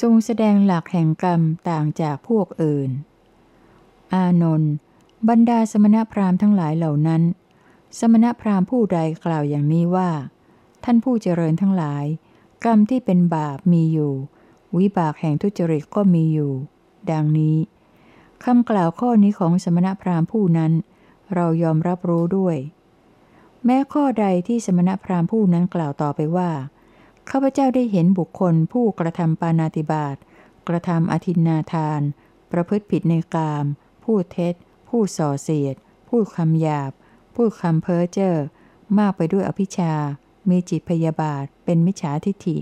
ทรงแสดงหลักแห่งกรรมต่างจากพวกอื่น อานนท์บรรดาสมณพราหมณ์ทั้งหลายเหล่านั้น สมณพราหมณ์ผู้ใดกล่าวอย่างนี้ว่า ท่านผู้เจริญทั้งหลาย กรรมที่เป็นบาปมีอยู่ วิบากแห่งทุจริตก็มีอยู่ ดังนี้คำกล่าวข้อนี้ของสมณพราหมณ์ผู้นั้น เรายอมรับรู้ด้วย แม้ข้อใดที่สมณพราหมณ์ผู้นั้นกล่าวต่อไปว่า ข้าพเจ้าได้เห็นบุคคลผู้กระทำปานาติบาตกระทำอธินนาทาน ประพฤติผิดในกาม พูดเท็จพูดส่อเสียด พูดคำหยาบ พูดคำเพ้อเจ้อมากไปด้วยอภิชา มีจิตพยาบาท เป็นมิจฉาทิฐิ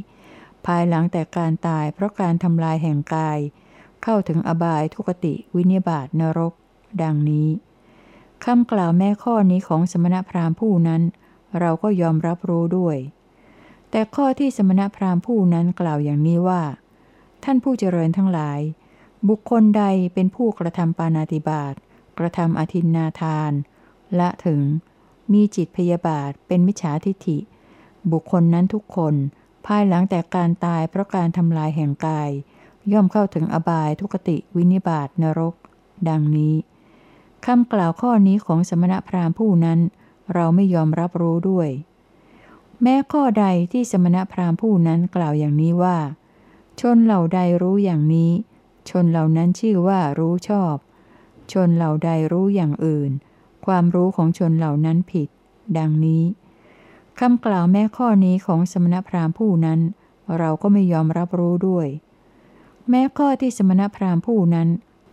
ภายหลังแต่การตายเพราะการทำลายแห่งกาย เข้าถึงอบายทุกติวินิบาตนรก ดังนี้คำกล่าวแม่ข้อนี้ของสมณพราหมณ์ผู้นั้น เราก็ยอมรับรู้ด้วย แต่ข้อที่สมณพราหมณ์ผู้นั้นกล่าวอย่างนี้ว่า ท่านผู้เจริญทั้งหลาย บุคคลใดเป็นผู้กระทำปานาติบาตกระทำอธินนาทาน ละถึง มีจิตพยาบาทเป็นมิจฉาทิฐิ บุคคลนั้นทุกคน ภายหลังแต่การตายเพราะการทำลายแห่งกาย ย่อมเข้าถึงอบายทุกติวินิบาตนรก ดังนี้คำกล่าวข้อนี้ของสมณพราหมณ์ผู้นั้น เราไม่ยอมรับรู้ด้วย แม้ข้อใดที่สมณพราหมณ์ผู้นั้นกล่าวอย่างนี้ว่า ชนเหล่าใดรู้อย่างนี้ ชนเหล่านั้นชื่อว่ารู้ชอบ ชนเหล่าใดรู้อย่างอื่น ความรู้ของชนเหล่านั้นผิด ดังนี้คำกล่าวแม้ข้อนี้ของสมณพราหมณ์ผู้นั้น เราก็ไม่ยอมรับรู้ด้วย แม้ข้อที่สมณพราหมณ์ผู้นั้น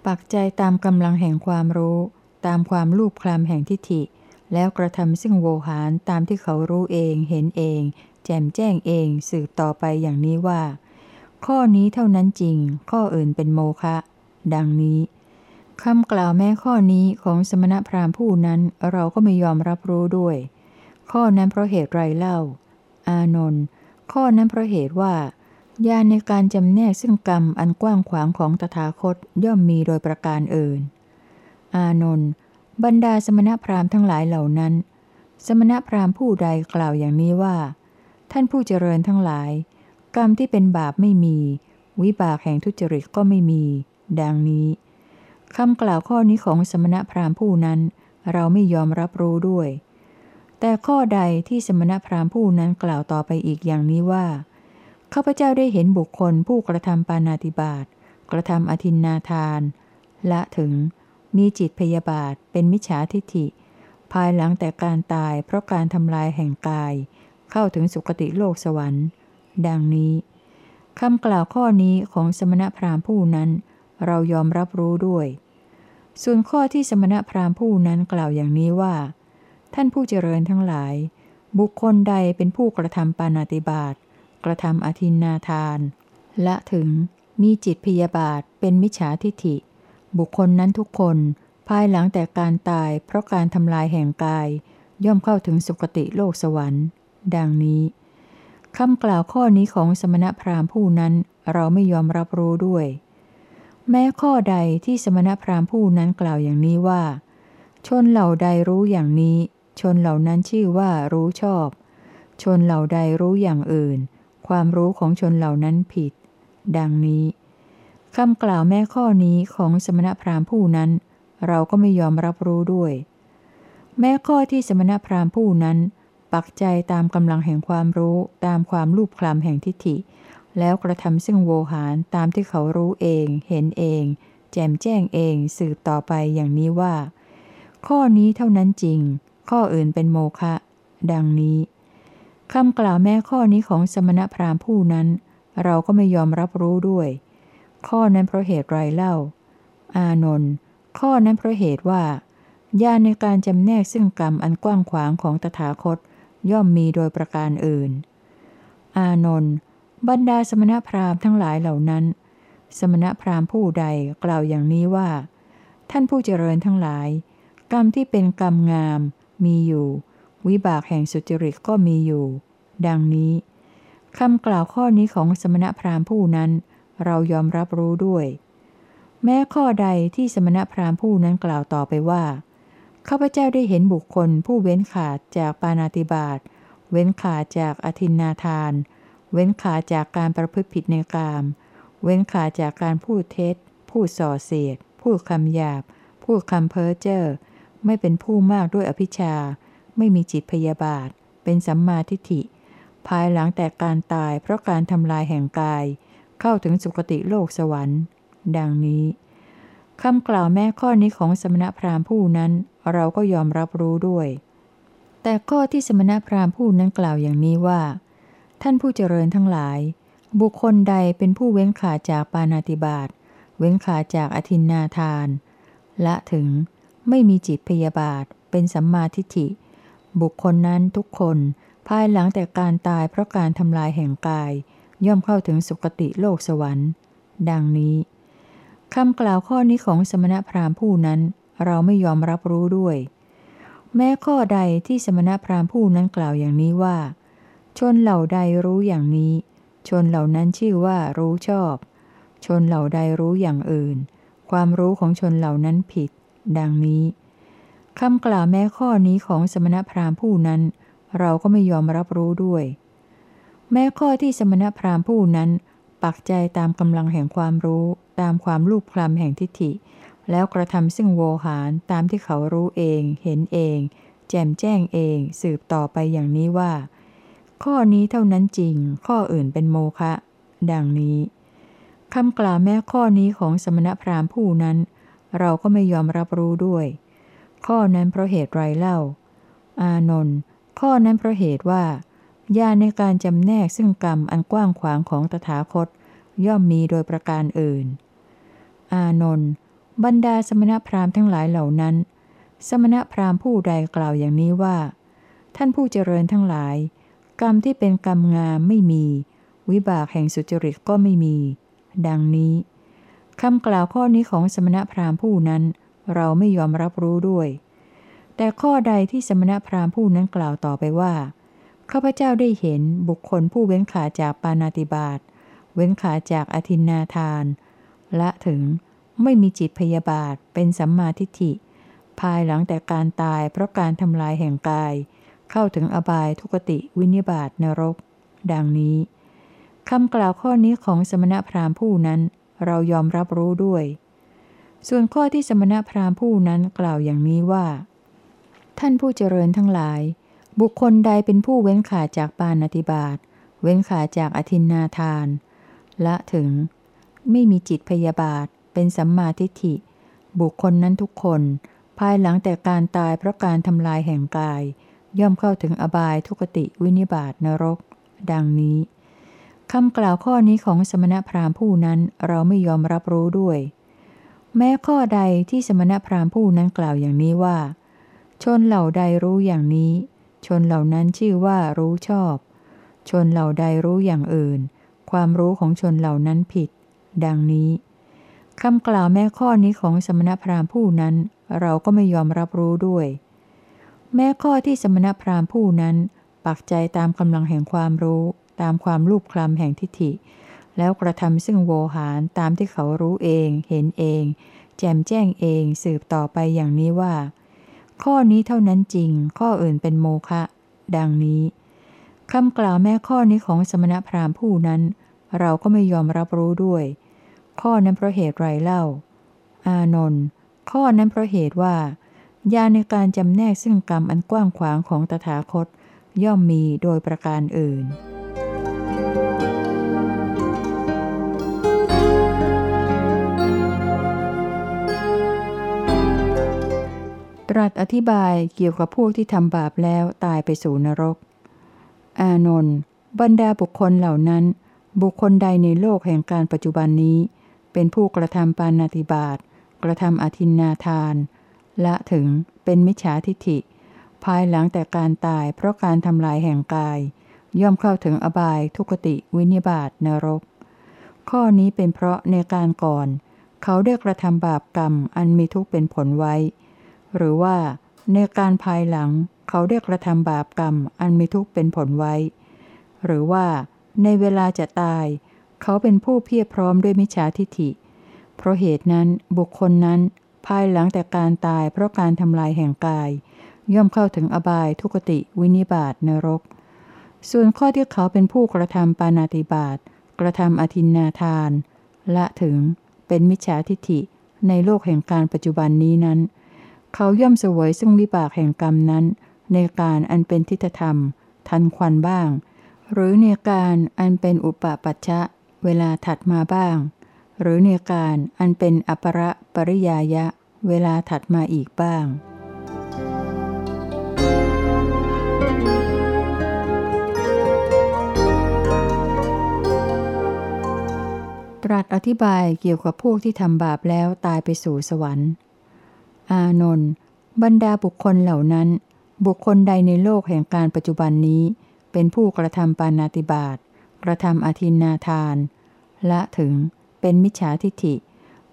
ปักใจตามกำลังแห่งความรู้ ตามความลูบคลำแห่งทิฏฐิ แล้วกระทำซึ่งโวหารตามที่เขารู้เองเห็นเอง แจมแจ้งเองสืบต่อไปอย่างนี้ว่า ข้อนี้เท่านั้นจริง ข้ออื่นเป็นโมฆะดังนี้คำกล่าวแม้ข้อนี้ของสมณพราหมณ์ผู้นั้นเราก็ไม่ยอมรับรู้ด้วย ข้อนั้นเพราะเหตุไรเล่า อานนท์ข้อนั้นเพราะเหตุว่าญาณในการจำแนกซึ่งกรรมอันกว้างขวางของตถาคตย่อมมีโดยประการอื่น อานนท์ บรรดาสมณพราหมณ์ทั้งหลายเหล่านั้น สมณพราหมณ์ผู้ใดกล่าวอย่างนี้ว่า ท่านผู้เจริญทั้งหลาย กรรมที่เป็นบาปไม่มี วิบากแห่งทุจริตก็ไม่มี ดังนี้คำกล่าวข้อนี้ของสมณพราหมณ์ผู้นั้น เราไม่ยอมรับรู้ด้วย แต่ข้อใดที่สมณพราหมณ์ผู้นั้นกล่าวต่อไปอีกอย่างนี้ว่าข้าพเจ้าได้เห็นบุคคลผู้กระทำปานาติบาตกระทำอธินนาทาน ละถึง มีจิตพยาบาทเป็นมิจฉาทิฐิ ภายหลังแต่การตายเพราะการทำลายแห่งกาย เข้าถึงสุคติโลกสวรรค์ ดังนี้คำกล่าวข้อนี้ของสมณพราหมณ์ผู้นั้น เรายอมรับรู้ด้วย ส่วนข้อที่สมณพราหมณ์ผู้นั้นกล่าวอย่างนี้ว่า ท่านผู้เจริญทั้งหลาย บุคคลใดเป็นผู้กระทำปานาติบาตกระทำอธินนาทาน ละถึงมีจิตพยาบาทเป็นมิจฉาทิฐิ บุคคลนั้นทุกคน ภายหลังแต่การตายเพราะการทำลายแห่งกาย ย่อมเข้าถึงสุคติโลกสวรรค์ ดังนี้คำกล่าวข้อนี้ของสมณพราหมณ์ผู้นั้นเราไม่ยอมรับรู้ด้วย แม้ข้อใดที่สมณพราหมณ์ผู้นั้นกล่าวอย่างนี้ว่า ชนเหล่าใดรู้อย่างนี้ ชนเหล่านั้นชื่อว่ารู้ชอบ ชนเหล่าใดรู้อย่างอื่น ความรู้ของชนเหล่านั้นผิด ดังนี้ คำกล่าวแม่ข้อนี้ของสมณพราหมณ์ผู้นั้น เราก็ไม่ยอมรับรู้ด้วย แม้ข้อที่สมณพราหมณ์ผู้นั้น ปักใจตามกำลังแห่งความรู้ตามความรูปคลำแห่งทิฏฐิ แล้วกระทำซึ่งโวหารตามที่เขารู้เอง เห็นเอง แจมแจ้งเองสืบต่อไปอย่างนี้ว่า ข้อนี้เท่านั้นจริง ข้ออื่นเป็นโมฆะดังนี้คำกล่าวแม่ข้อนี้ของสมณพราหมณ์ผู้นั้น เราก็ไม่ยอมรับรู้ด้วย ข้อนั้นเพราะเหตุไรเล่า อานนท์ข้อนั้นเพราะเหตุว่าญาณในการจำแนกซึ่งกรรมอันกว้างขวางของตถาคต ย่อมมีโดยประการอื่น อานนท์บรรดาสมณพราหมณ์ทั้งหลายเหล่านั้น สมณพราหมณ์ผู้ใดกล่าวอย่างนี้ว่า ท่านผู้เจริญทั้งหลาย กรรมที่เป็นกรรมงาม มีอยู่ วิบากแห่งสุจริตก็มีอยู่ ดังนี้คำกล่าวข้อนี้ของสมณพราหมณ์ผู้นั้น เรายอมรับรู้ด้วย แม้ข้อใดที่สมณพราหมณ์ผู้นั้นกล่าวต่อไปว่าข้าพเจ้าได้เห็นบุคคลผู้เว้นขาดจากปานาติบาตเว้นขาดจากอธินนาทาน เว้นขาดจากการประพฤติผิดในกาม เว้นขาดจากการพูดเท็จ พูดส่อเสียด พูดคำหยาบ พูดคำเพ้อเจ้อ ไม่เป็นผู้มากด้วยอภิชา ไม่มีจิตพยาบาท เป็นสัมมาทิฏฐิ ภายหลังแต่การตายเพราะการทำลายแห่งกาย เข้าถึงสุคติโลกสวรรค์ ดังนี้คำกล่าวแม้ข้อนี้ของสมณพราหมณ์ผู้นั้น เราก็ยอมรับรู้ด้วย แต่ข้อที่สมณพราหมณ์ผู้นั้นกล่าวอย่างนี้ว่า ท่านผู้เจริญทั้งหลาย บุคคลใดเป็นผู้เว้นขาจากปานาติบาตเว้นขาจากอธินนาทาน ละถึงไม่มีจิตพยาบาท เป็นสัมมาทิฏฐิ บุคคลนั้นทุกคนภายหลังแต่การตายเพราะการทำลายแห่งกาย ย่อมเข้าถึงสุคติโลกสวรรค์ ดังนี้คำกล่าวข้อนี้ของสมณพราหมณ์ผู้นั้น เราไม่ยอมรับรู้ด้วย แม้ข้อใดที่สมณพราหมณ์ผู้นั้นกล่าวอย่างนี้ว่า ชนเหล่าใดรู้อย่างนี้ ชนเหล่านั้นชื่อว่ารู้ชอบ ชนเหล่าใดรู้อย่างอื่น ความรู้ของชนเหล่านั้นผิด ดังนี้คำกล่าวแม้ข้อนี้ของสมณพราหมณ์ผู้นั้น เราก็ไม่ยอมรับรู้ด้วย แม้ข้อที่สมณพราหมณ์ผู้นั้น ปักใจตามกำลังแห่งความรู้ ตามความรูปคลำแห่งทิฏฐิ แล้วกระทำซึ่งโวหารตามที่เขารู้เอง เห็นเอง แจมแจ้งเอง สืบต่อไปอย่างนี้ว่า ข้อนี้เท่านั้นจริง ข้ออื่นเป็นโมฆะดังนี้คำกล่าวแม้ข้อนี้ของสมณพราหมณ์ผู้นั้น เราก็ไม่ยอมรับรู้ด้วย ข้อนั้นเพราะเหตุไรเล่า อานนท์ข้อนั้นเพราะเหตุว่า ญาณในการจำแนกซึ่งกรรมอันกว้างขวางของตถาคต ย่อมมีโดยประการอื่น อานนท์บรรดาสมณพราหมณ์ทั้งหลายเหล่านั้น สมณพราหมณ์ผู้ใดกล่าวอย่างนี้ว่า ท่านผู้เจริญทั้งหลาย กรรมที่เป็นกรรมงามไม่มี วิบากแห่งสุจริตก็ไม่มี ดังนี้คำกล่าวข้อนี้ของสมณพราหมณ์ผู้นั้น เราไม่ยอมรับรู้ด้วย แต่ข้อใดที่สมณพราหมณ์ผู้นั้นกล่าวต่อไปว่า ข้าพเจ้าได้เห็นบุคคลผู้เว้นขาจากปานาติบาต เว้นขาจากอธินนาทาน และถึงไม่มีจิตพยาบาทเป็นสัมมาทิฏฐิ ภายหลังแต่การตายเพราะการทำลายแห่งกาย เข้าถึงอบายทุกติวินิบาตนรก ดังนี้คำกล่าวข้อนี้ของสมณพราหมณ์ผู้นั้น เรายอมรับรู้ด้วย ส่วนข้อที่สมณพราหมณ์ผู้นั้นกล่าวอย่างนี้ว่า ท่านผู้เจริญทั้งหลาย บุคคลใดเป็นผู้เว้นขาจากปานาติบาต เว้นขาจากอธินนาทาน ละถึง ไม่มีจิตพยาบาท เป็นสัมมาทิฏฐิ บุคคลนั้นทุกคน ภายหลังแต่การตายเพราะการทำลายแห่งกาย ย่อมเข้าถึงอบายทุกติวินิบาตนรก ดังนี้คำกล่าวข้อนี้ของสมณพราหมณ์ผู้นั้นเราไม่ยอมรับรู้ด้วย แม้ข้อใดที่สมณพราหมณ์ผู้นั้นกล่าวอย่างนี้ว่า ชนเหล่าใดรู้อย่างนี้ ชนเหล่านั้นชื่อว่ารู้ชอบ ชนเหล่าใดรู้อย่างอื่น ความรู้ของชนเหล่านั้นผิด ดังนี้คำกล่าวแม้ข้อนี้ของสมณพราหมณ์ผู้นั้น เราก็ไม่ยอมรับรู้ด้วย แม้ข้อที่สมณพราหมณ์ผู้นั้น ปักใจตามกำลังแห่งความรู้ ตามความรูปคลำแห่งทิฏฐิ แล้วกระทำซึ่งโวหารตามที่เขารู้เอง เห็นเอง แจมแจ้งเองสืบต่อไปอย่างนี้ว่า ข้อนี้เท่านั้นจริง ข้ออื่นเป็นโมฆะ ดังนี้คำกล่าวแม้ข้อนี้ของสมณพราหมณ์ผู้นั้น เราก็ไม่ยอมรับรู้ด้วย ข้อนั้นเพราะเหตุไรเล่า อานนท์ข้อนั้นเพราะเหตุว่าญาในการจำแนกซึ่งกรรมอันกว้างขวางของตถาคต ย่อมมีโดยประการอื่น ตรัสอธิบายเกี่ยวกับพวกที่ทำบาปแล้วตายไปสู่นรก อานนท์บรรดาบุคคลเหล่านั้น บุคคลใดในโลกแห่งการปัจจุบันนี้ เป็นผู้กระทำปานาติบาตกระทำอธินนาทาน ละถึงเป็นมิจฉาทิฐิ ภายหลังแต่การตายเพราะการทำลายแห่งกาย ย่อมเข้าถึงอบายทุกติวินิบาตนรก ข้อนี้เป็นเพราะในการก่อน เขาได้กระทำบาปกรรมอันมีทุกข์เป็นผลไว้ หรือว่า ในการภายหลังเขาได้กระทำบาปกรรมอันมีทุกข์เป็นผลไว้ หรือว่า ในเวลาจะตาย เขาเป็นผู้เพียรพร้อมด้วยมิจฉาทิฐิ เพราะเหตุนั้นบุคคลนั้น ภายหลังแต่การตายเพราะการทำลายแห่งกาย ย่อมเข้าถึงอบายทุกติวินิบาตนรก ส่วนข้อที่เขาเป็นผู้กระทำปานาติบาตกระทำอธินนาทาน ละถึงเป็นมิจฉาทิฐิในโลกแห่งการปัจจุบันนี้นั้น เขาย่อมเสวยซึ่งวิบากแห่งกรรมนั้น ในการอันเป็นทิฏฐธรรม ทันควันบ้าง หรือในการอันเป็นอุปปัชชะ เวลาถัดมาบ้าง หรือในการอันเป็นอปรปริยายะ เวลาถัดมาอีกบ้างตรัสอธิบายเกี่ยวกับพวกที่ทำบาปแล้วตายไปสู่สวรรค์ อานนท์บรรดาบุคคลเหล่านั้น บุคคลใดในโลกแห่งการปัจจุบันนี้ เป็นผู้กระทำปานาติบาตกระทำอธินนาทานละถึงเป็นมิจฉาทิฏฐิ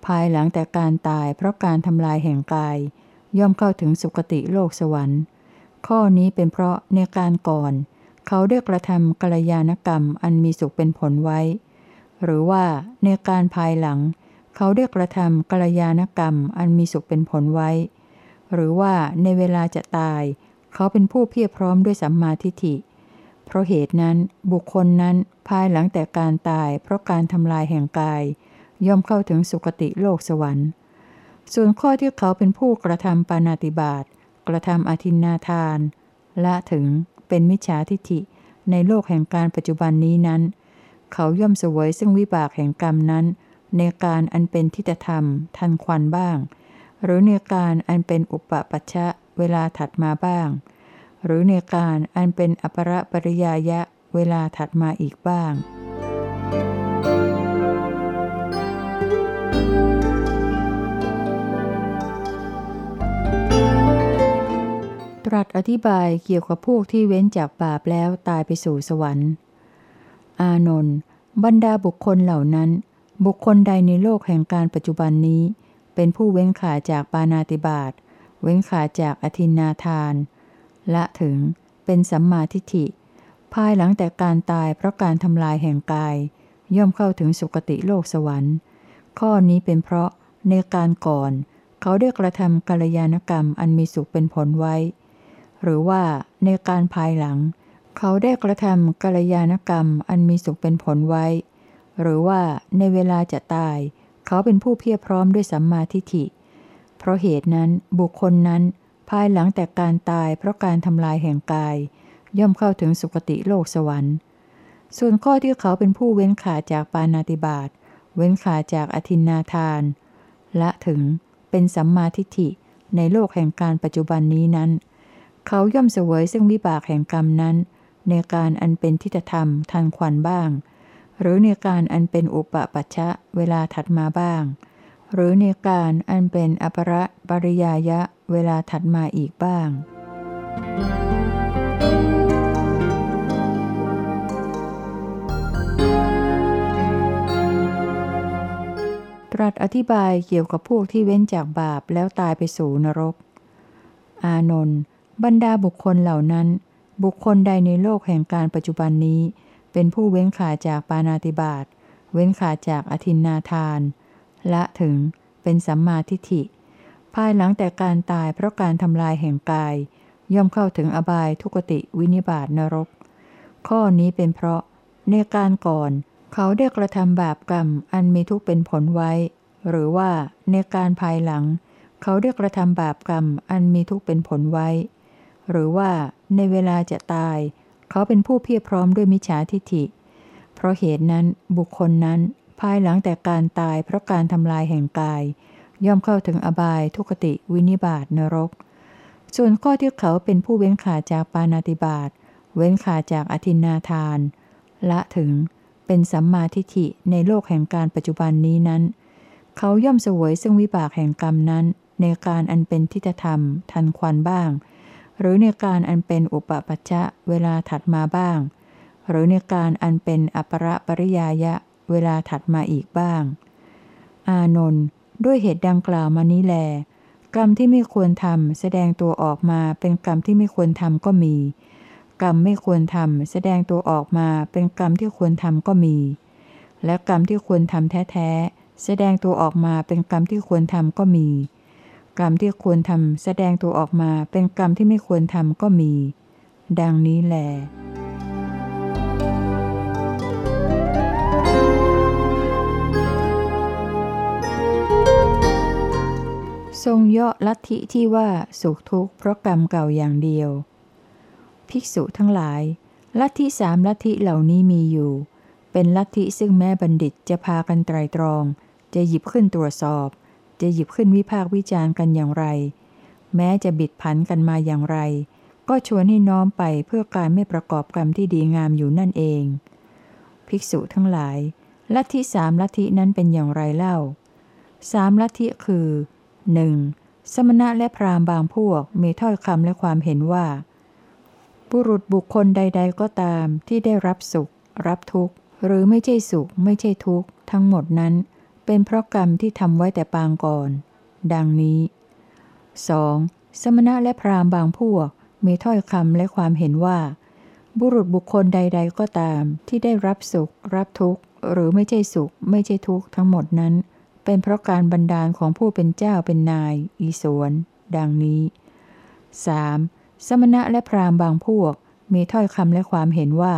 ภายหลังแต่การตายเพราะการทำลายแห่งกาย ย่อมเข้าถึงสุคติโลกสวรรค์ ข้อนี้เป็นเพราะในการก่อน เขาได้กระทำกัลยาณกรรมอันมีสุขเป็นผลไว้ หรือว่าในการภายหลัง เขาได้กระทำกัลยาณกรรมอันมีสุขเป็นผลไว้ หรือว่าในเวลาจะตาย เขาเป็นผู้เพียรพร้อมด้วยสัมมาทิฏฐิ เพราะเหตุนั้นบุคคลนั้นภายหลังแต่การตาย เพราะการทำลายแห่งกาย ย่อมเข้าถึงสุคติโลกสวรรค์ ส่วนข้อที่เขาเป็นผู้กระทำปานาติบาตกระทำอธินนาทาน ละถึงเป็นมิจฉาทิฏฐิในโลกแห่งการปัจจุบันนี้นั้น เขาย่อมเสวยซึ่งวิบากแห่งกรรมนั้น ในการอันเป็นทิฏฐธรรม ทันควันบ้าง หรือในการอันเป็นอุปปัชชะเวลาถัดมาบ้าง หรือในการอันเป็นอปรปริยายะเวลาถัดมาอีกบ้าง ตรัสอธิบายเกี่ยวกับพวกที่เว้นจากบาปแล้วตายไปสู่สวรรค์ อานนท์บรรดาบุคคลเหล่านั้น บุคคลใดในโลกแห่งการปัจจุบันนี้ เป็นผู้เว้นขาจากปานาติบาต เว้นขาจากอธินาทาน ละถึงเป็นสัมมาทิฏฐิ ภายหลังแต่การตายเพราะการทำลายแห่งกาย ย่อมเข้าถึงสุคติโลกสวรรค์ ข้อนี้เป็นเพราะในการก่อน เขาได้กระทำกัลยาณกรรมอันมีสุขเป็นผลไว้ หรือว่าในการภายหลัง เขาได้กระทำกัลยาณกรรมอันมีสุขเป็นผลไว้ หรือว่าในเวลาจะตาย เขาเป็นผู้เพียรพร้อมด้วยสัมมาทิฏฐิ เพราะเหตุนั้นบุคคลนั้นภายหลังแต่การตายเพราะการทำลายแห่งกาย ย่อมเข้าถึงสุคติโลกสวรรค์ ส่วนข้อที่เขาเป็นผู้เว้นขาจากปานาติบาตเว้นขาจากอธินนาทาน ละถึงเป็นสัมมาทิฏฐิในโลกแห่งการปัจจุบันนี้นั้น เขาย่อมเสวยซึ่งวิบากแห่งกรรมนั้น ในการอันเป็นทิฏฐธรรมทันควันบ้าง หรือในการอันเป็นอุปปัชชะเวลาถัดมาบ้าง หรือในการอันเป็นอประปริยายะเวลาถัดมาอีกบ้าง ตรัสอธิบายเกี่ยวกับพวกที่เว้นจากบาปแล้วตายไปสู่นรก อานนท์บรรดาบุคคลเหล่านั้น บุคคลใดในโลกแห่งการปัจจุบันนี้ เป็นผู้เว้นขาจากปานาติบาต เว้นขาจากอธินนาทาน ละถึงเป็นสัมมาทิฏฐิ ภายหลังแต่การตายเพราะการทำลายแห่งกาย ย่อมเข้าถึงอบายทุกติวินิบาตนรก ข้อนี้เป็นเพราะในการก่อนเขาได้กระทำบาปกรรมอันมีทุกเป็นผลไว้ หรือว่าในการภายหลัง เขาได้กระทำบาปกรรมอันมีทุกเป็นผลไว้ หรือว่าในเวลาจะตายเขาเป็นผู้เพียรพร้อมด้วยมิจฉาทิฏฐิ เพราะเหตุนั้นบุคคลนั้นภายหลังแต่การตายเพราะการทำลายแห่งกาย ย่อมเข้าถึงอบายทุกติวินิบาตนรก ส่วนข้อที่เขาเป็นผู้เว้นขาจากปานาติบาตเว้นขาจากอธินาทาน ละถึงเป็นสัมมาทิฏฐิในโลกแห่งการปัจจุบันนี้นั้น เขาย่อมสวยซึ่งวิบากแห่งกรรมนั้น ในการอันเป็นทิฏฐธรรม ทันควันบ้าง หรือในการอันเป็นอุปปัชชะเวลาถัดมาบ้าง หรือในการอันเป็นอปรปริยายะเวลาถัดมาอีกบ้าง อานนท์ด้วยเหตุดังกล่าวมานี้แล กรรมที่ไม่ควรทำแสดงตัวออกมาเป็นกรรมที่ไม่ควรทำก็มี กรรมไม่ควรทำแสดงตัวออกมาเป็นกรรมที่ควรทำก็มี และกรรมที่ควรทำแท้ๆแสดงตัวออกมาเป็นกรรมที่ควรทำก็มี กรรมที่ควรทำแสดงตัวออกมาเป็นกรรมที่ไม่ควรทำก็มี ดังนี้แหลทรงย่อลัทธิที่ว่าสุขทุกข์เพราะกรรมเก่าอย่างเดียว ภิกษุทั้งหลาย ลัทธิสามลัทธิเหล่านี้มีอยู่ เป็นลัทธิซึ่งแม่บัณฑิตจะพากันไตรตรอง จะหยิบขึ้นตรวจสอบ จะหยิบขึ้นวิพากษ์วิจารณ์กันอย่างไร แม้จะบิดผันกันมาอย่างไร ก็ชวนให้น้อมไปเพื่อการไม่ประกอบกรรมที่ดีงามอยู่นั่นเอง ภิกษุทั้งหลาย ลัทธิสามลัทธินั้นเป็นอย่างไรเล่าสามลัทธิคือ 1. สมณะและพราหมณ์บางพวกมีถ้อยคำและความเห็นว่า บุรุษบุคคลใด ๆ ก็ตามที่ได้รับสุข รับทุกข์ หรือไม่ใช่สุข ไม่ใช่ทุกข์ ทั้งหมดนั้น เป็นเพราะกรรมที่ทำไว้แต่ปางก่อน ดังนี้ 2. สมณะและพราหมณ์บางพวก มีถ้อยคำและความเห็นว่า บุรุษบุคคลใด ๆ ก็ตาม ที่ได้รับสุข รับทุกข์ หรือไม่ใช่สุข ไม่ใช่ทุกข์ทั้งหมดนั้น เป็นเพราะการบันดาลของผู้เป็นเจ้าเป็นนาย อีสวนดังนี้ 3. สมณะและพราหมณ์บางพวก มีถ้อยคำและความเห็นว่า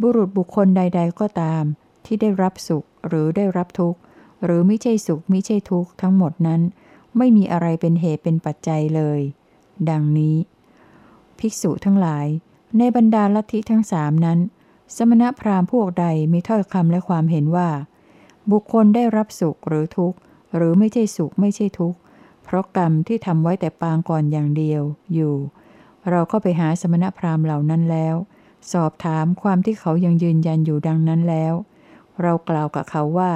บุรุษบุคคลใด ๆ ก็ตาม ที่ได้รับสุขหรือได้รับทุกข์ หรือไม่ใช่สุขไม่ใช่ทุกข์ทั้งหมดนั้น ไม่มีอะไรเป็นเหตุเป็นปัจจัยเลย ดังนี้ ภิกษุทั้งหลาย ในบรรดาลัทธิทั้งสามนั้น สมณพราหมณ์พวกใดมีถ้อยคำและความเห็นว่า บุคคลได้รับสุขหรือทุกข์หรือไม่ใช่สุขไม่ใช่ทุกข์เพราะกรรมที่ทำไว้แต่ปางก่อนอย่างเดียวอยู่ เราก็ไปหาสมณพราหมณ์เหล่านั้นแล้ว สอบถามความที่เขายังยืนยันอยู่ดังนั้นแล้ว เรากล่าวกับเขาว่า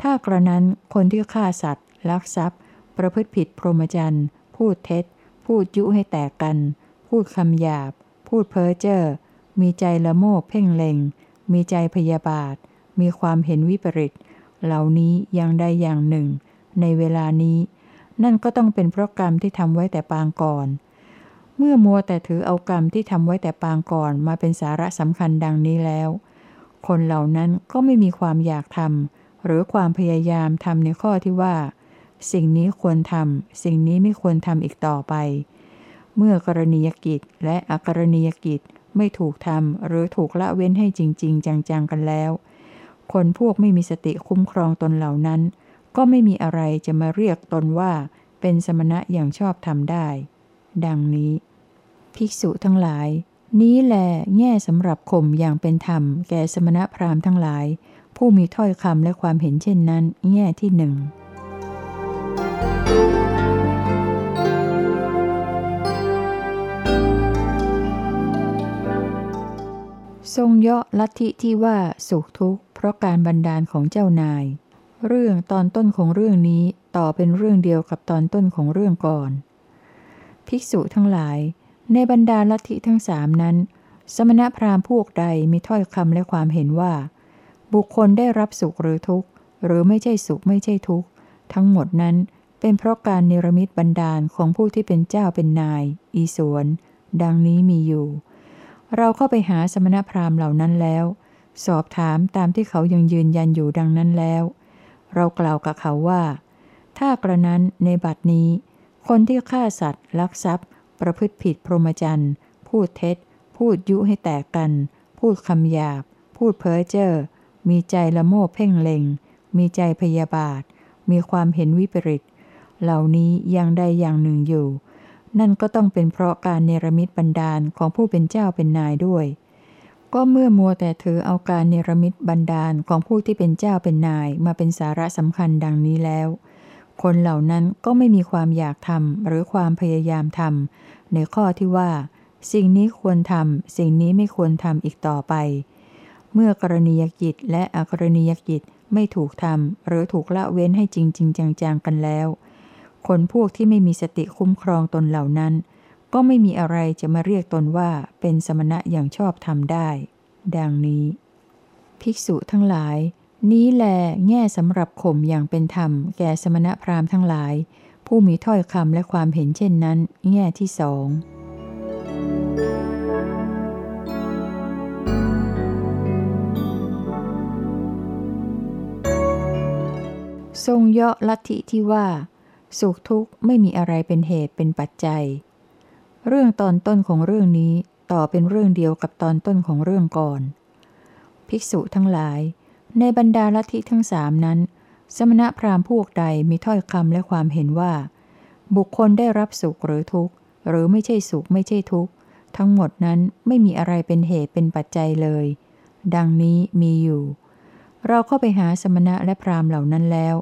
ถ้ากระนั้นคนที่ฆ่าสัตว์ ลักทรัพย์ ประพฤติผิดพรหมจรรย์ พูดเท็จ พูดยุให้แตกกัน พูดคำหยาบ พูดเพ้อเจ้อ มีใจละโมบเพ่งเล็ง มีใจพยาบาท มีความเห็นวิปริต เหล่านี้อย่างใดอย่างหนึ่ง ในเวลานี้ นั่นก็ต้องเป็นเพราะกรรมที่ทำไว้แต่ปางก่อน เมื่อมัวแต่ถือเอากรรมที่ทำไว้แต่ปางก่อนมาเป็นสาระสำคัญดังนี้แล้ว คนเหล่านั้นก็ไม่มีความอยากทำ หรือความพยายามทำในข้อที่ว่า สิ่งนี้ควรทำสิ่งนี้ไม่ควรทำอีกต่อไป เมื่อกรณียกิจและอกรณียกิจไม่ถูกทำหรือถูกละเว้นให้จริง ๆ จังๆกันแล้ว คนพวกไม่มีสติคุ้มครองตนเหล่านั้น ก็ไม่มีอะไรจะมาเรียกตนว่า เป็นสมณะอย่างชอบทำได้ ดังนี้ ภิกษุทั้งหลาย นี้แหลแง่สำหรับข่มอย่างเป็นธรรม แก่สมณะพราหมณ์ทั้งหลาย ผู้มีถ้อยคำและความเห็นเช่นนั้น แง่ที่หนึ่งทรงเยาะลัทธิที่ว่าสุขทุกข์เพราะการบันดาลของเจ้านาย เรื่องตอนต้นของเรื่องนี้ต่อเป็นเรื่องเดียวกับตอนต้นของเรื่องก่อน ภิกษุทั้งหลาย ในบรรดาลัทธิทั้งสามนั้น สมณพราหมณ์พวกใดมีถ้อยคำและความเห็นว่า บุคคลได้รับสุขหรือทุกข์ หรือไม่ใช่สุขไม่ใช่ทุกข์ ทั้งหมดนั้นเป็นเพราะการเนรมิตบันดาลของผู้ที่เป็นเจ้าเป็นนาย อีสวน ดังนี้มีอยู่ เราเข้าไปหาสมณพราหมณ์เหล่านั้นแล้ว สอบถามตามที่เขายังยืนยันอยู่ดังนั้นแล้ว เรากล่าวกับเขาว่า ถ้ากระนั้นในบัดนี้ คนที่ฆ่าสัตว์ ลักทรัพย์ ประพฤติผิดพรหมจรรย์ พูดเท็จ พูดยุให้แตกกัน พูดคำหยาบ พูดเพ้อเจ้อ มีใจละโมบเพ่งเล็ง มีใจพยาบาท มีความเห็นวิปริต เหล่านี้ยังใดอย่างหนึ่งอยู่ นั่นก็ต้องเป็นเพราะการเนรมิตบันดาลของผู้เป็นเจ้าเป็นนายด้วย ก็เมื่อมัวแต่ถือเอาการเนรมิตบันดาลของผู้ที่เป็นเจ้าเป็นนายมาเป็นสาระสำคัญดังนี้แล้ว คนเหล่านั้นก็ไม่มีความอยากทำหรือความพยายามทำในข้อที่ว่า สิ่งนี้ควรทำสิ่งนี้ไม่ควรทำอีกต่อไป เมื่อกรณียกิจและอกรณียกิจไม่ถูกทำหรือถูกละเว้นให้จริงจริงจังๆกันแล้ว คนพวกที่ไม่มีสติคุ้มครองตนเหล่านั้น ก็ไม่มีอะไรจะมาเรียกตนว่าเป็นสมณะอย่างชอบทำได้ ดังนี้ ภิกษุทั้งหลาย นี้แลแง่สำหรับข่มอย่างเป็นธรรม แก่สมณะพราหมณ์ทั้งหลาย ผู้มีถ้อยคำและความเห็นเช่นนั้น แง่ที่สอง ทรงเยาะลัทธิที่ว่า สุขทุกข์ไม่มีอะไรเป็นเหตุเป็นปัจจัย เรื่องตอนต้นของเรื่องนี้ต่อเป็นเรื่องเดียวกับตอนต้นของเรื่องก่อน ภิกษุทั้งหลาย ในบรรดาลัทธิทั้งสามนั้น สมณะพราหมณ์พวกใดมีถ้อยคำและความเห็นว่า บุคคลได้รับสุขหรือทุกข์ หรือไม่ใช่สุขไม่ใช่ทุกข์ ทั้งหมดนั้นไม่มีอะไรเป็นเหตุเป็นปัจจัยเลย ดังนี้มีอยู่ เราเข้าไปหาสมณะและพราหมณ์เหล่านั้นแล้ว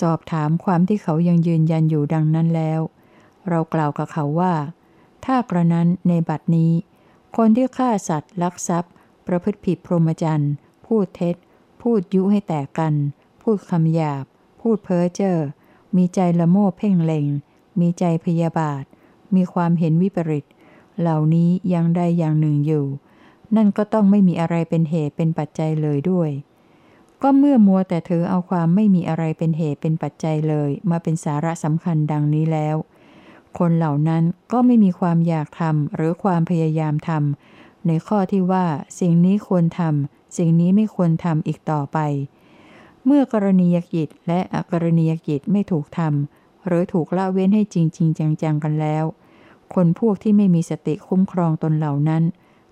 สอบถามความที่เขายังยืนยันอยู่ดังนั้นแล้ว เรากล่าวกับเขาว่า ถ้ากระนั้นในบัดนี้ คนที่ฆ่าสัตว์ ลักทรัพย์ ประพฤติผิดพรหมจรรย์พูดเท็จ พูดยุให้แตกกัน พูดคำหยาบ พูดเพ้อเจ้อมีใจละโมบเพ่งเล็ง มีใจพยาบาท มีความเห็นวิปริต เหล่านี้ยังใดอย่างหนึ่งอยู่ นั่นก็ต้องไม่มีอะไรเป็นเหตุเป็นปัจจัยเลยด้วย ก็เมื่อมัวแต่เธอเอาความไม่มีอะไรเป็นเหตุเป็นปัจจัยเลย มาเป็นสาระสำคัญดังนี้แล้ว คนเหล่านั้นก็ไม่มีความอยากทำหรือความพยายามทำในข้อที่ว่าสิ่งนี้ควรทำสิ่งนี้ไม่ควรทำอีกต่อไป เมื่อกรณียกิจและอกรณียกิจไม่ถูกทำหรือถูกละเว้นให้จริงจริงจังๆกันแล้ว คนพวกที่ไม่มีสติคุ้มครองตนเหล่านั้น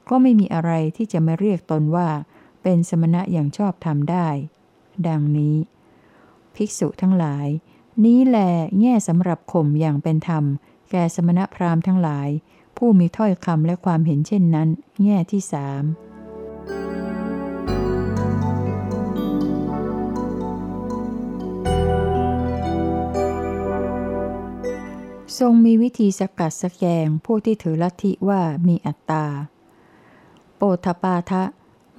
ก็ไม่มีอะไรที่จะมาเรียกตนว่า เป็นสมณะอย่างชอบทำได้ ดังนี้ ภิกษุทั้งหลาย นี้แลแง่สำหรับข่มอย่างเป็นธรรม แก่สมณพราหมณ์ทั้งหลาย ผู้มีถ้อยคำและความเห็นเช่นนั้น แง่ที่สามทรงมีวิธีสกัดสแกงผู้ที่ถือลัทธิว่ามีอัตตา โปธปาทะ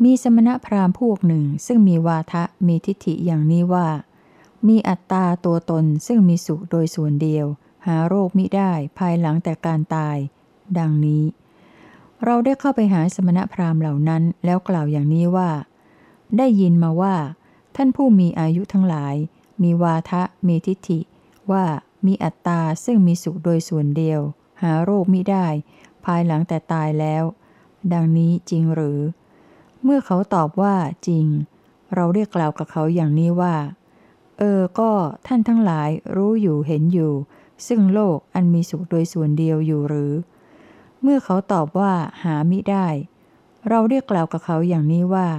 มีสมณพราหมณ์พวกหนึ่งซึ่งมีวาทะมีทิฏฐิอย่างนี้ว่า มีอัตตาตัวตนซึ่งมีสุขโดยส่วนเดียว หาโรคมิได้ภายหลังแต่การตาย ดังนี้ เราได้เข้าไปหาสมณพราหมณ์เหล่านั้นแล้วกล่าวอย่างนี้ว่า ได้ยินมาว่า ท่านผู้มีอายุทั้งหลาย มีวาทะมีทิฏฐิ ว่ามีอัตตาซึ่งมีสุขโดยส่วนเดียว หาโรคมิได้ ภายหลังแต่ตายแล้ว ดังนี้จริงหรือ เมื่อเขาตอบว่าจริง เราเรียกกล่าวกับเขาอย่างนี้ว่า เออ ก็ท่านทั้งหลายรู้อยู่เห็นอยู่ ซึ่งโลกอันมีสุขโดยส่วนเดียวอยู่หรือ เมื่อเขาตอบว่าหามิได้ เราเรียกกล่าวกับเขาอย่างนี้ว่า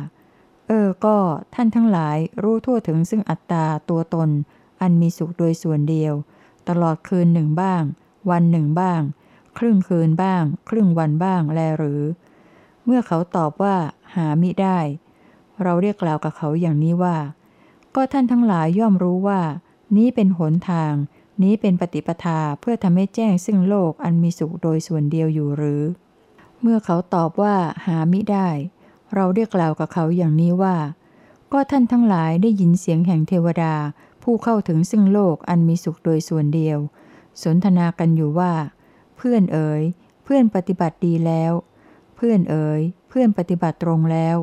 เออ ก็ท่านทั้งหลายรู้ทั่วถึงซึ่งอัตตาตัวตน อันมีสุขโดยส่วนเดียว ตลอดคืนหนึ่งบ้าง วันหนึ่งบ้าง ครึ่งคืนบ้าง ครึ่งวันบ้างแลหรือ เมื่อเขาตอบว่า หามิได้ เราเรียกกล่าวกับเขาอย่างนี้ว่า ก็ท่านทั้งหลายย่อมรู้ว่า นี้เป็นหนทาง นี้เป็นปฏิปทาเพื่อทำให้แจ้งซึ่งโลกอันมีสุขโดยส่วนเดียวอยู่หรือ เมื่อเขาตอบว่าหามิได้ เราเรียกกล่าวกับเขาอย่างนี้ว่า ก็ท่านทั้งหลายได้ยินเสียงแห่งเทวดา ผู้เข้าถึงซึ่งโลกอันมีสุขโดยส่วนเดียว สนทนากันอยู่ว่า เพื่อนเอ๋ยเพื่อนปฏิบัติดีแล้ว เพื่อนเอ๋ย เพื่อนปฏิบัติตรงแล้ว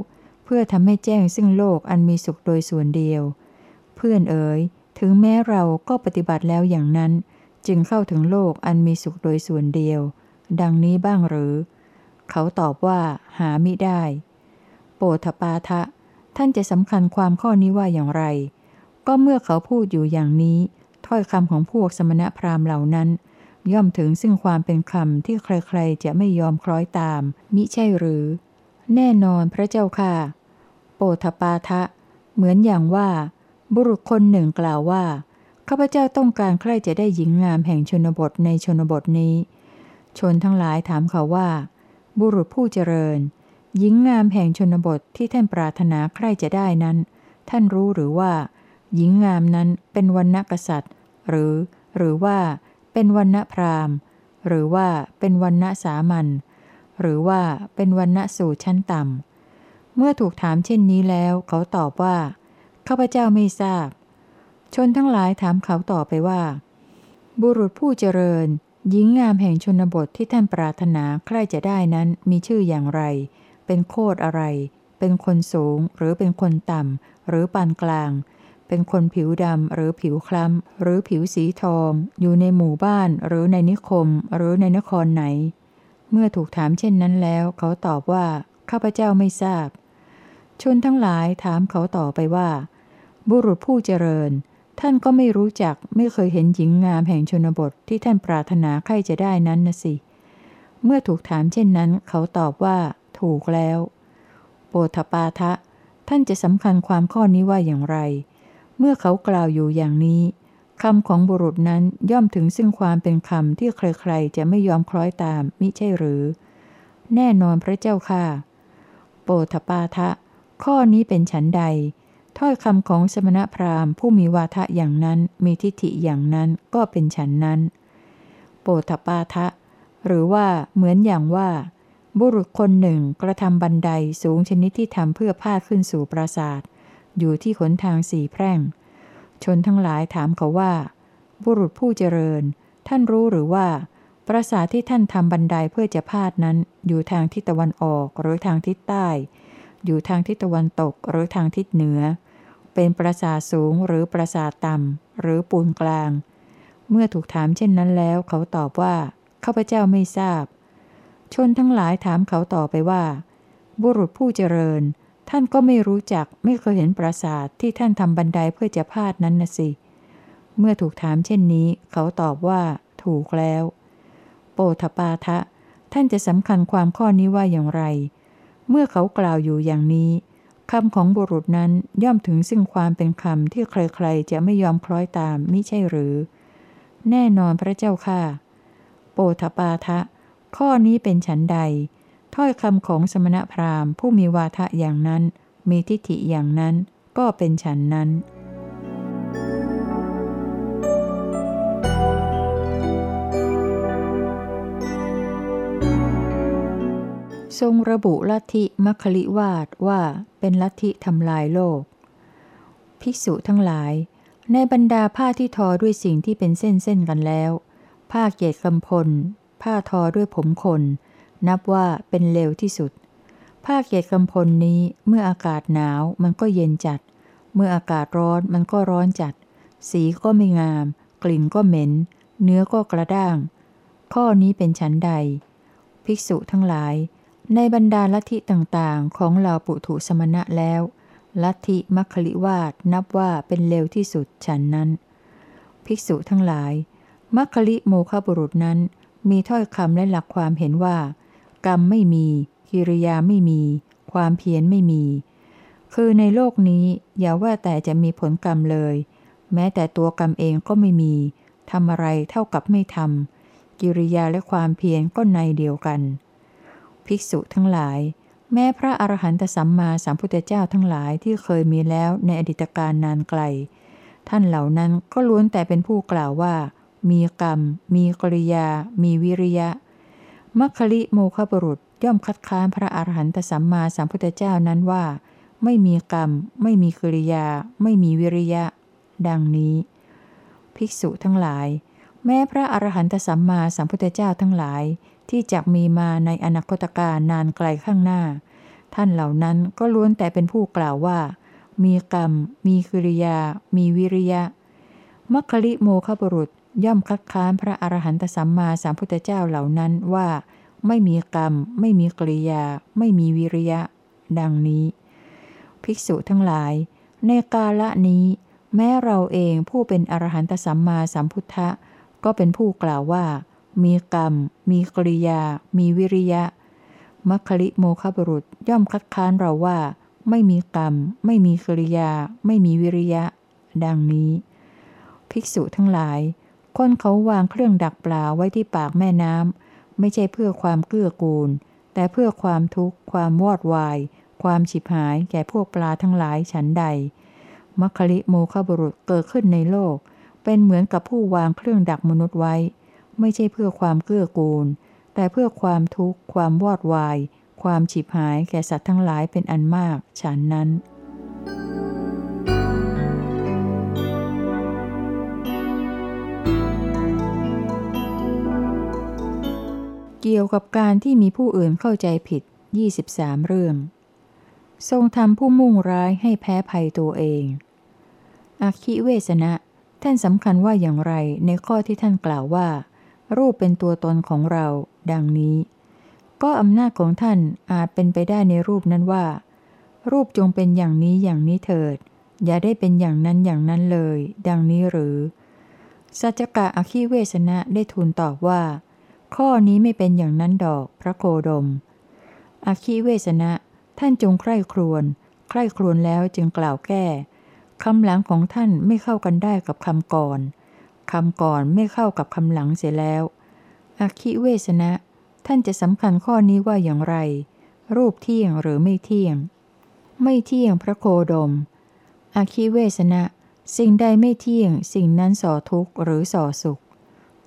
เพื่อทำให้แจ้งซึ่งโลกอันมีสุขโดยส่วนเดียว เพื่อนเอ๋ยถึงแม้เราก็ปฏิบัติแล้วอย่างนั้น จึงเข้าถึงโลกอันมีสุขโดยส่วนเดียว ดังนี้บ้างหรือ เขาตอบว่า หาไมิได้ โปธปาทะ ท่านจะสำคัญความข้อนี้ว่าอย่างไร ก็เมื่อเขาพูดอยู่อย่างนี้ ถ้อยคำของพวกสมณพราหมณ์เหล่านั้น ย่อมถึงซึ่งความเป็นคำที่ใครๆจะไม่ยอมคล้อยตาม มิใช่หรือ แน่นอนพระเจ้าค่ะ โปธปาทะ เหมือนอย่างว่า บุรุษคนหนึ่งกล่าวว่า ข้าพเจ้าต้องการใครจะได้หญิงงามแห่งชนบทในชนบทนี้ ชนทั้งหลายถามเขาว่า บุรุษผู้เจริญ หญิงงามแห่งชนบทที่ท่านปรารถนาใครจะได้นั้น ท่านรู้หรือว่า หญิงงามนั้นเป็นวันณกษัตริย์ หรือ หรือว่า เป็นวันณพราหมณ์ หรือว่าเป็นวันณสามัญ หรือว่าเป็นวันณสู่ชั้นต่ำ เมื่อถูกถามเช่นนี้แล้ว เขาตอบว่าข้าพเจ้าไม่ทราบ ชนทั้งหลายถามเขาต่อไปว่า บุรุษผู้เจริญ หญิงงามแห่งชนบทที่ท่านปรารถนาใครจะได้นั้นมีชื่ออย่างไร เป็นโคดอะไร เป็นคนสูง หรือเป็นคนต่ำ หรือปานกลาง เป็นคนผิวดำหรือผิวคล้ำ หรือผิวสีทอง อยู่ในหมู่บ้าน หรือในนิคม หรือในนครไหน เมื่อถูกถามเช่นนั้นแล้ว เขาตอบว่า ข้าพเจ้าไม่ทราบ ชนทั้งหลายถามเขาต่อไปว่า บุรุษผู้เจริญ ท่านก็ไม่รู้จักไม่เคยเห็นหญิงงามแห่งชนบทที่ท่านปรารถนาใครจะได้นั้นนะสิ เมื่อถูกถามเช่นนั้น เขาตอบว่า ถูกแล้ว โปธปาทะ ท่านจะสำคัญความข้อนี้ว่าอย่างไร เมื่อเขากล่าวอยู่อย่างนี้ คำของบุรุษนั้นย่อมถึงซึ่งความเป็นคำที่ใครๆ จะไม่ยอมคล้อยตาม มิใช่หรือ แน่นอนพระเจ้าค่ะ โปธปาทะ ข้อนี้เป็นฉันใด ถ้อยคำของสมณพราหมณ์ ผู้มีวาทะอย่างนั้น มีทิฏฐิอย่างนั้นก็เป็นฉันนั้น โปธปาทะ หรือว่าเหมือนอย่างว่า บุรุษคนหนึ่งกระทำบันไดสูงชนิดที่ทำเพื่อพาดขึ้นสู่ปราสาท อยู่ที่ขนทางสี่แพร่ง ชนทั้งหลายถามเขาว่า บุรุษผู้เจริญ ท่านรู้หรือว่า ปราสาทที่ท่านทำบันไดเพื่อจะพาดนั้น อยู่ทางทิศตะวันออกหรือทางทิศใต้ อยู่ทางทิศตะวันตกหรือทางทิศเหนือ เป็นปราสาทสูงหรือปราสาทต่ำหรือปูนกลาง เมื่อถูกถามเช่นนั้นแล้ว เขาตอบว่าข้าพเจ้าไม่ทราบ ชนทั้งหลายถามเขาต่อไปว่า บุรุษผู้เจริญ ท่านก็ไม่รู้จักไม่เคยเห็นปราสาทที่ท่านทำบันไดเพื่อจะพาดนั้นนะสิ เมื่อถูกถามเช่นนี้ เขาตอบว่า ถูกแล้ว โปธปาทะ ท่านจะสำคัญความข้อนี้ว่าอย่างไร เมื่อเขากล่าวอยู่อย่างนี้คำของบุรุษนั้นย่อมถึงซึ่งความเป็นคำที่ใครๆ จะไม่ยอมคล้อยตามมิใช่หรือ แน่นอนพระเจ้าค่ะ โปธปาทะ ข้อนี้เป็นฉันใด ถ้อยคำของสมณพราหมณ์ผู้มีวาทะอย่างนั้น มีทิฏฐิอย่างนั้น ก็เป็นฉันนั้น ทรงระบุลัทธิมัคคลิวาดว่าเป็นลัทธิทำลายโลก ภิกษุทั้งหลาย ในบรรดาผ้าที่ทอด้วยสิ่งที่เป็นเส้นเส้นกันแล้ว ผ้าเกียรติกำพล ผ้าทอด้วยผมคน นับว่าเป็นเลวที่สุดผ้าเกียรติกำพลนี้เมื่ออากาศหนาวมันก็เย็นจัด เมื่ออากาศร้อนมันก็ร้อนจัด สีก็ไม่งาม กลิ่นก็เหม็น เนื้อก็กระด้าง ข้อนี้เป็นฉันใด ภิกษุทั้งหลาย ในบรรดาลัทธิต่างๆ ของเหล่าปุถุสมณะแล้ว ลัทธิมัคคลิวาดนับว่าเป็นเลวที่สุดฉันนั้น ภิกษุทั้งหลายมัคคลิโมคบุรุษนั้นมีถ้อยคำและหลักความเห็นว่า กรรมไม่มี กิริยาไม่มี ความเพียรไม่มี คือในโลกนี้อย่าว่าแต่จะมีผลกรรมเลย แม้แต่ตัวกรรมเองก็ไม่มีทำอะไรเท่ากับไม่ทำกิริยาและความเพียรก็ในเดียวกัน ภิกษุทั้งหลาย แม้พระอรหันตสัมมาสัมพุทธเจ้าทั้งหลายที่เคยมีแล้วในอดีตการนานไกล ท่านเหล่านั้นก็ล้วนแต่เป็นผู้กล่าวว่า มีกรรม มีกริยา มีวิริยะ มัคคลิโมคบรุษย่อมคัดค้านพระอรหันตสัมมาสัมพุทธเจ้านั้นว่า ไม่มีกรรม ไม่มีกิริยา ไม่มีวิริยะ ดังนี้ ภิกษุทั้งหลาย แม้พระอรหันตสัมมาสัมพุทธเจ้าทั้งหลาย ที่จะมีมาในอนาคตการนานไกลข้างหน้า ท่านเหล่านั้นก็ล้วนแต่เป็นผู้กล่าวว่า มีกรรม มีกิริยา มีวิริยะมัคคลิโมคบรุษ ย่อมคัดค้านพระอรหันตสัมมาสัมพุทธเจ้าเหล่านั้นว่า ไม่มีกรรม ไม่มีกริยา ไม่มีวิริยะ ดังนี้ ภิกษุทั้งหลาย ในกาละนี้ แม้เราเองผู้เป็นอรหันตสัมมาสัมพุทธะก็เป็นผู้กล่าวว่า มีกรรม มีกริยา มีวิริยะมัคคลิโมคบรุษย่อมคัดค้านเราว่า ไม่มีกรรม ไม่มีกริยา ไม่มีวิริยะ ดังนี้ ภิกษุทั้งหลาย คนเขาวางเครื่องดักปลาไว้ที่ปากแม่น้ำไม่ใช่เพื่อความเกื้อกูล แต่เพื่อความทุกข์ ความวอดวาย ความฉิบหายแก่พวกปลาทั้งหลายฉันใด มัคคลิโมคบุรุษเกิดขึ้นในโลก เป็นเหมือนกับผู้วางเครื่องดักมนุษย์ไว้ ไม่ใช่เพื่อความเกื้อกูล แต่เพื่อความทุกข์ ความวอดวาย ความฉิบหายแก่สัตว์ทั้งหลายเป็นอันมาก ฉันนั้น เกี่ยวกับการที่มีผู้อื่นเข้าใจผิด 23 เรื่อง ทรงทำผู้มุ่งร้ายให้แพ้ภัยตัวเองอาคิเวสนะ ท่านสำคัญว่าอย่างไรในข้อที่ท่านกล่าวว่า รูปเป็นตัวตนของเรา ดังนี้ ก็อำนาจของท่านอาจเป็นไปได้ในรูปนั้นว่า รูปจงเป็นอย่างนี้อย่างนี้เถิด อย่าได้เป็นอย่างนั้นอย่างนั้นเลย ดังนี้หรือสัจกะอคิเวสนะได้ทูลตอบว่า ข้อนี้ไม่เป็นอย่างนั้นดอกพระโคดม อคีเวสนะ ท่านจงใคร่ครวญใคร่ครวญแล้วจึงกล่าวแก้คำหลังของท่านไม่เข้ากันได้กับคำก่อนคำก่อนไม่เข้ากับคำหลังเสียแล้ว อคิเวสนะ ท่านจะสำคัญข้อนี้ว่าอย่างไร รูปเที่ยงหรือไม่เที่ยง ไม่เที่ยงพระโคดม อคิเวสนะ สิ่งใดไม่เที่ยง สิ่งนั้นส่อทุกข์หรือส่อสุข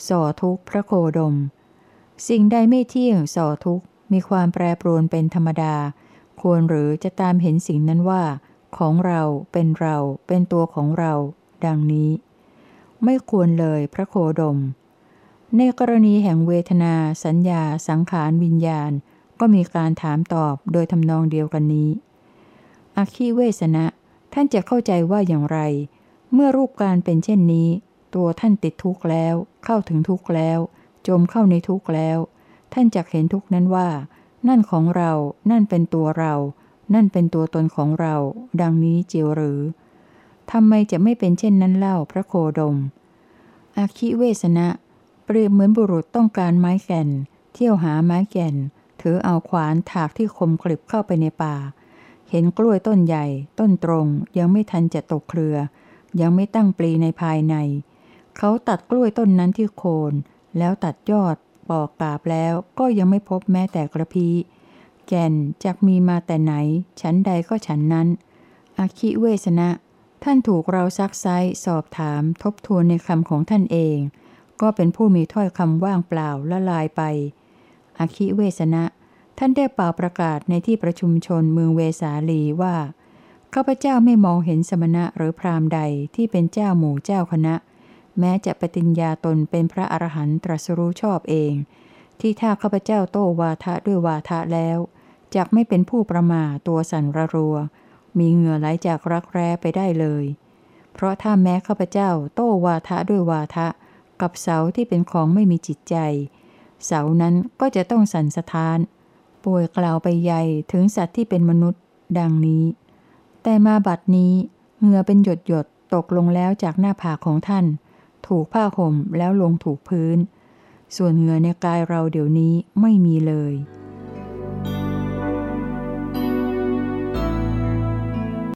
ส่อทุกข์พระโคดม สิ่งใดไม่เที่ยงส่อทุกข์มีความแปรปรวนเป็นธรรมดา ควรหรือจะตามเห็นสิ่งนั้นว่า ของเราเป็นเรา เป็นตัวของเรา ดังนี้ ไม่ควรเลยพระโคดม ในกรณีแห่งเวทนา สัญญา สังขารวิญญาณ ก็มีการถามตอบโดยทำนองเดียวกันนี้อคิเวสนะ ท่านจะเข้าใจว่าอย่างไร เมื่อรูปการเป็นเช่นนี้ ตัวท่านติดทุกข์แล้ว เข้าถึงทุกข์แล้ว จมเข้าในทุกข์แล้ว ท่านจะเห็นทุกข์นั้นว่า นั่นของเรา นั่นเป็นตัวเรา นั่นเป็นตัวตนของเรา ดังนี้เจียวหรือทำไมจะไม่เป็นเช่นนั้นเล่าพระโคดม อาคิเวสนะ เปรียบเหมือนบุรุษต้องการไม้แก่น เที่ยวหาไม้แก่น ถือเอาขวานถากที่คมกริบเข้าไปในป่า เห็นกล้วยต้นใหญ่ ต้นตรง ยังไม่ทันจะตกเครือ ยังไม่ตั้งปลีในภายใน เขาตัดกล้วยต้นนั้นที่โคน แล้วตัดยอดปอกกาบแล้วก็ยังไม่พบแม้แต่กระพีแก่นจากมีมาแต่ไหน ฉันใดก็ฉันนั้น อคิเวสนะ ท่านถูกเราซักไซสอบถามทบทวนในคำของท่านเอง ก็เป็นผู้มีถ้อยคำว่างเปล่าละลายไป อคิเวสนะ ท่านได้เป่าประกาศในที่ประชุมชนเมืองเวสาลีว่าข้าพเจ้าไม่มองเห็นสมณะหรือพราหมณ์ใดที่เป็นเจ้าหมู่เจ้าคณะ แม้จะปฏิญญาตนเป็นพระอรหันตรัสรู้ชอบเอง ที่ถ้าข้าพเจ้าโต้วาทะด้วยวาทะแล้วจากไม่เป็นผู้ประมาตัวสั่นระรัว มีเหงื่อไหลจากรักแร้ไปได้เลย เพราะถ้าแม้ข้าพเจ้าโต้วาทะด้วยวาทะ กับเสาที่เป็นของไม่มีจิตใจ เสานั้นก็จะต้องสั่นสะท้าน ป่วยกล่าวไปใหญ่ถึงสัตว์ที่เป็นมนุษย์ ดังนี้ แต่มาบัดนี้เหงื่อเป็นหยดหยดตกลงแล้วจากหน้าผากของท่าน ถูกผ้าห่มแล้วลงถูกพื้น ส่วนเหงื่อในกายเราเดี๋ยวนี้ไม่มีเลย